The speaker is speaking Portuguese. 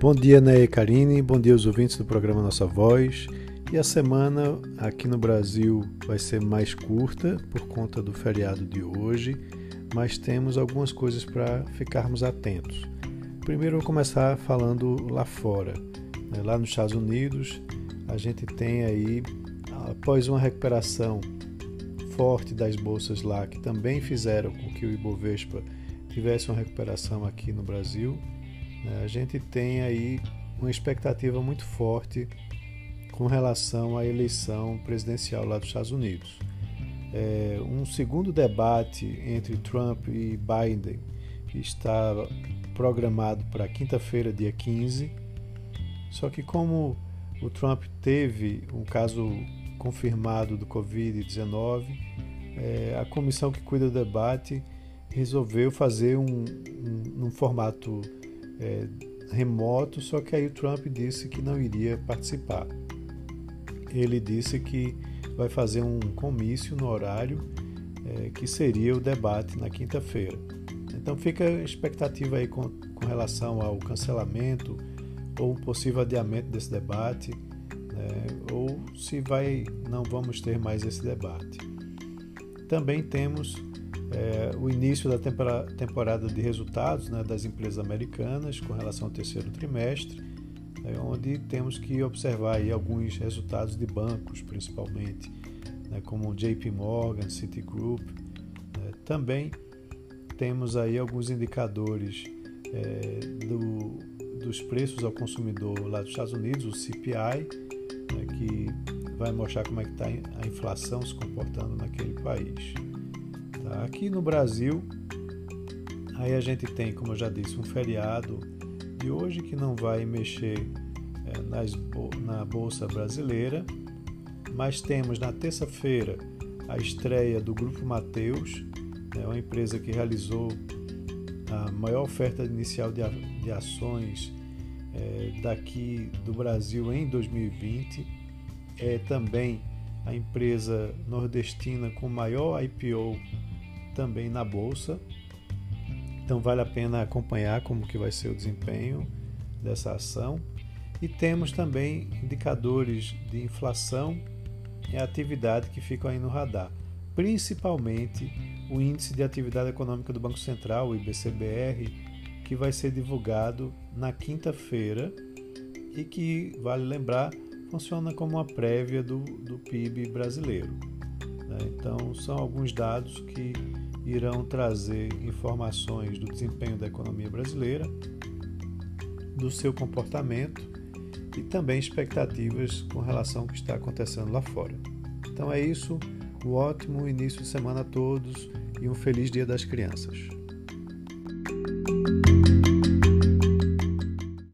Bom dia, Ney Karine, bom dia aos ouvintes do programa Nossa Voz. E a semana aqui no Brasil vai ser mais curta por conta do feriado de hoje, mas temos algumas coisas para ficarmos atentos. Primeiro, eu vou começar falando lá fora. Né? Lá nos Estados Unidos, a gente tem aí, após uma recuperação forte das bolsas lá, que também fizeram com que o Ibovespa tivesse uma recuperação aqui no Brasil, a gente tem aí uma expectativa muito forte com relação à eleição presidencial lá dos Estados Unidos. É, um segundo debate entre Trump e Biden está programado para quinta-feira, dia 15. Só que como o Trump teve um caso confirmado do Covid-19, é, a comissão que cuida do debate resolveu fazer um, um, um formato é, remoto, só que aí o Trump disse que não iria participar. Ele disse que vai fazer um comício no horário é, que seria o debate na quinta-feira. Então fica a expectativa aí com, com, relação ao cancelamento ou possível adiamento desse debate, né, ou se vai não vamos ter mais esse debate. Também temos é, o início da temporada de resultados né, das empresas americanas com relação ao terceiro trimestre, é, onde temos que observar alguns resultados de bancos, principalmente, né, como JP Morgan, Citigroup. Né. Também temos aí alguns indicadores é, do, dos preços ao consumidor lá dos Estados Unidos, o CPI, né, que vai mostrar como é que está a inflação se comportando naquele país. Tá? Aqui no Brasil, aí a gente tem, como eu já disse, um feriado de hoje que não vai mexer é, nas, na Bolsa Brasileira, mas temos na terça-feira a estreia do Grupo Mateus, né, uma empresa que realizou a maior oferta inicial de, de ações é, daqui do Brasil em 2020. É também a empresa nordestina com maior IPO também na bolsa. Então vale a pena acompanhar como que vai ser o desempenho dessa ação. E temos também indicadores de inflação e atividade que ficam aí no radar, principalmente o índice de atividade econômica do Banco Central, o IBCBR, que vai ser divulgado na quinta-feira e que, vale lembrar, funciona como uma prévia do, do PIB brasileiro. Né? Então, são alguns dados que irão trazer informações do desempenho da economia brasileira, do seu comportamento e também expectativas com relação ao que está acontecendo lá fora. Então é isso, um ótimo início de semana a todos e um feliz Dia das Crianças.